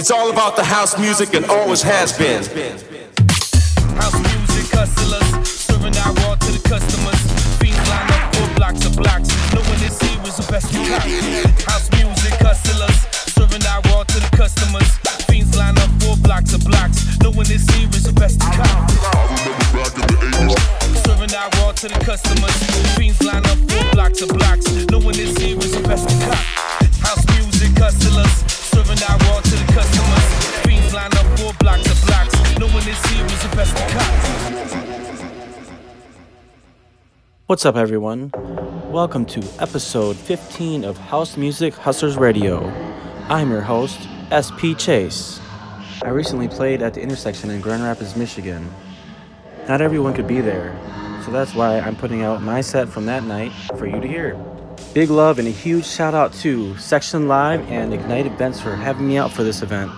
It's all about the house music and always has been. House music hustlers, serving our raw to the customers. Fiends line up for blocks of blocks, knowing this here is the best in cop. House music hustlers, serving out raw to the customers. Fiends line up for blocks of blocks, knowing this the best cop. Serving out raw to the customers. Fiends line up for blocks of blocks, knowing this here is the best in cop. House music hustlers, to the customers. Fiends line up for blocks of blocks, the best in cop. What's up, everyone? Welcome to episode 15 of House Music Hustlers Radio. I'm your host, SP Chase. I recently played at the intersection in Grand Rapids, Michigan. Not everyone could be there, so that's why I'm putting out my set from that night for you to hear. Big love and a huge shout out to Section Live and Ignite Events for having me out for this event.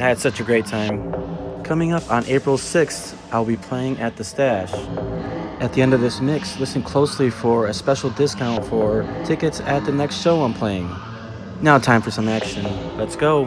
I had such a great time. Coming up on April 6th, I'll be playing at the Stash. At the end of this mix, listen closely for a special discount for tickets at the next show I'm playing. Now, time for some action. Let's go.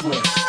swift.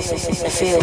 feel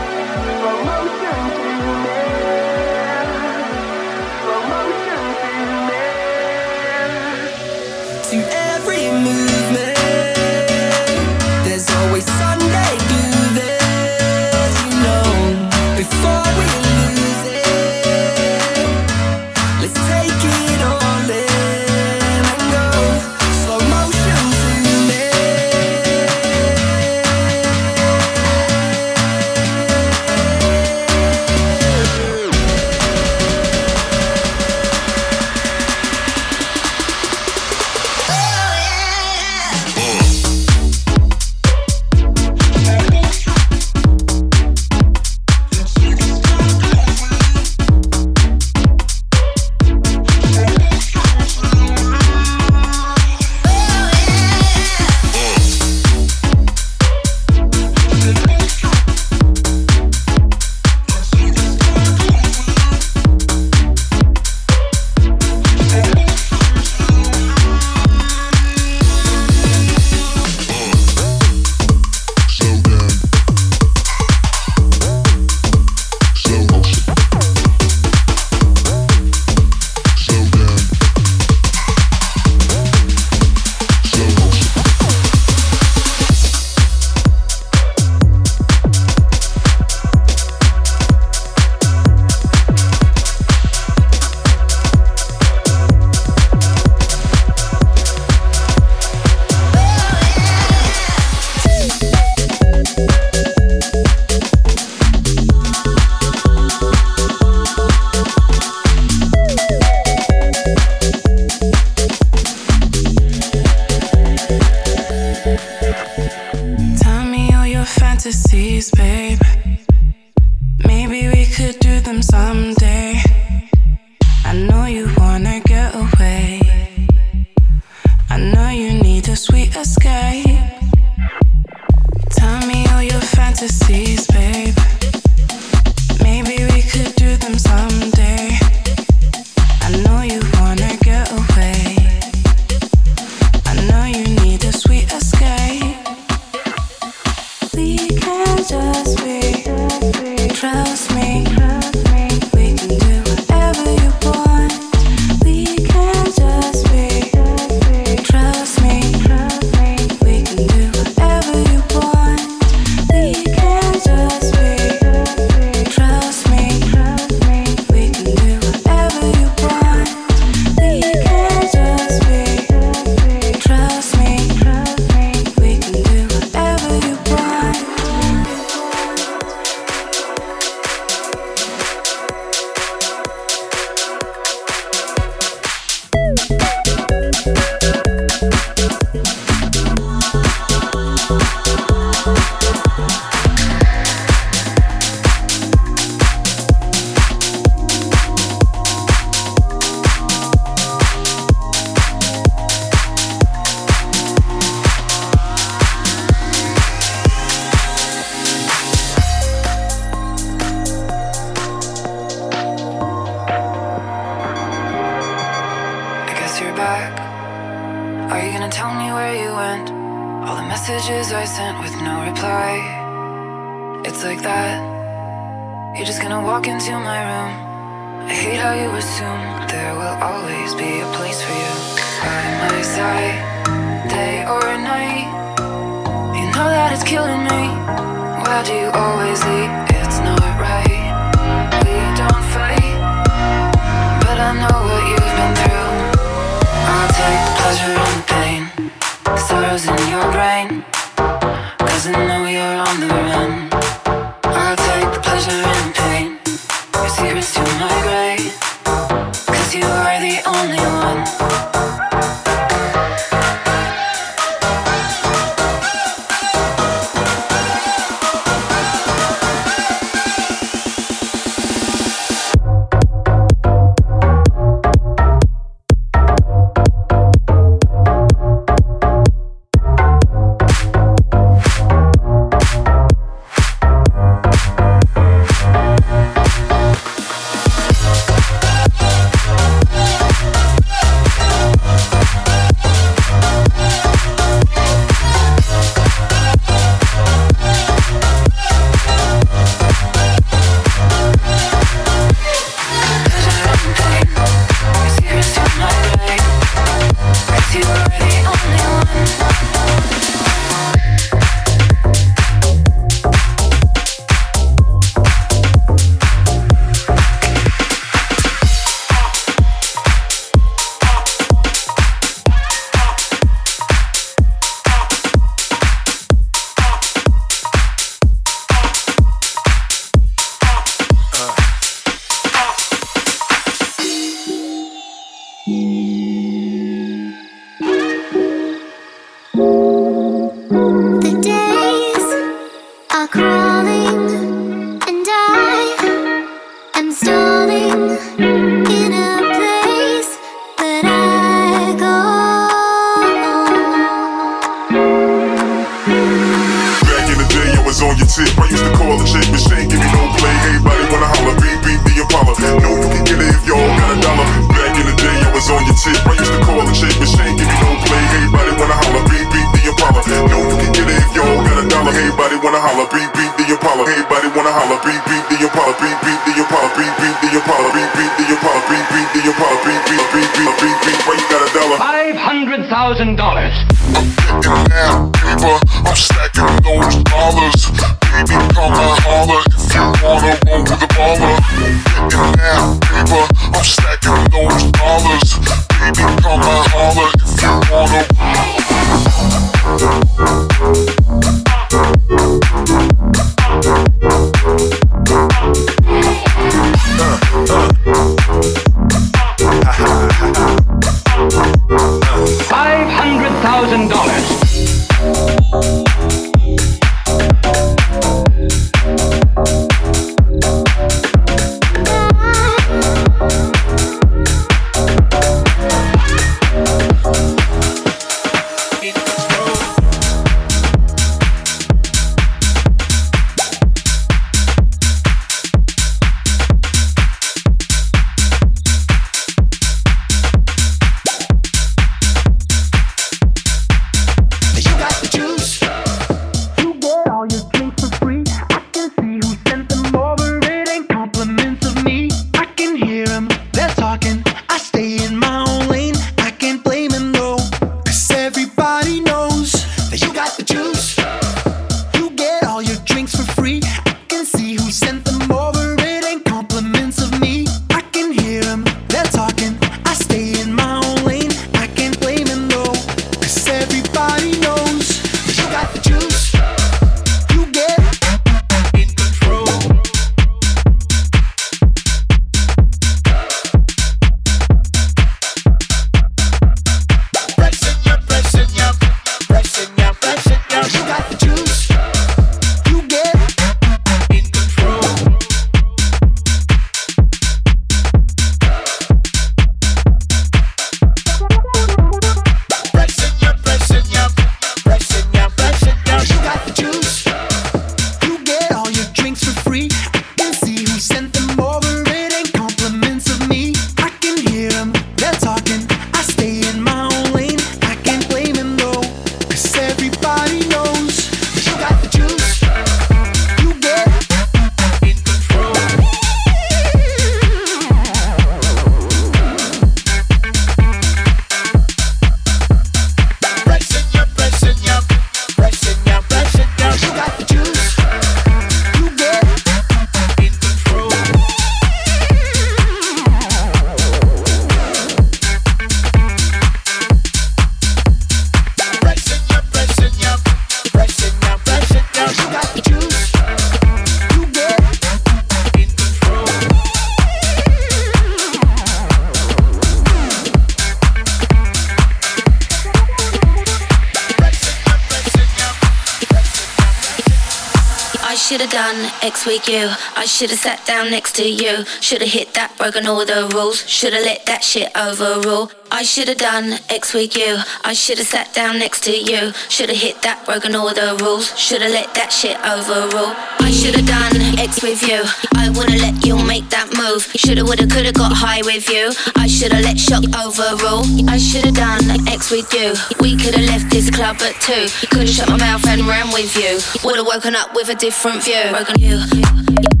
with you. I should've sat down next to you. Should've hit that, broken all the rules. Should've let that shit overrule. I should've done X with you. I should've sat down next to you. Should've hit that, broken all the rules. Should've let that shit overrule. I should've done X with you. I wanna let you make that move. Should've, woulda, coulda got high with you. I should've let shock overrule. I should've done X with you. We could've left this club at two. Could've shut my mouth and ran with you. Would've woken up with a different view. Broken you.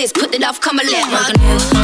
this, put it off, come a little.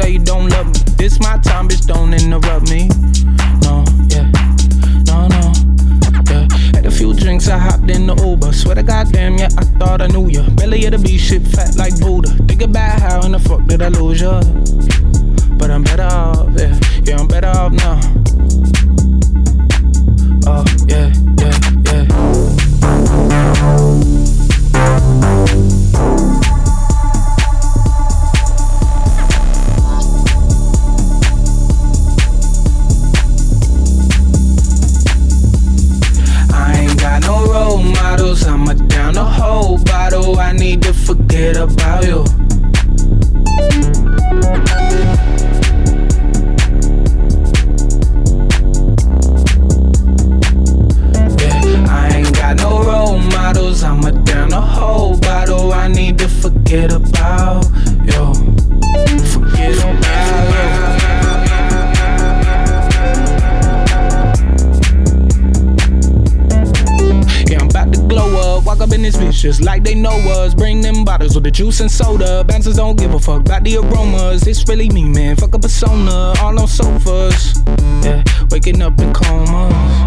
say you do. juice and soda. Bouncers don't give a fuck about the aromas. It's really me, man. Fuck a persona. All on sofas. Yeah, waking up in comas.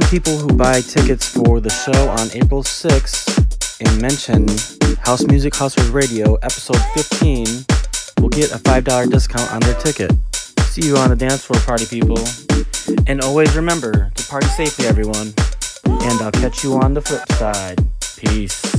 10 people who buy tickets for the show on April 6th and mention House Music Hustlers Radio episode 15 will get a $5 discount on their ticket. See you on the dance floor, party people. And always remember to party safely, everyone. And I'll catch you on the flip side. Peace.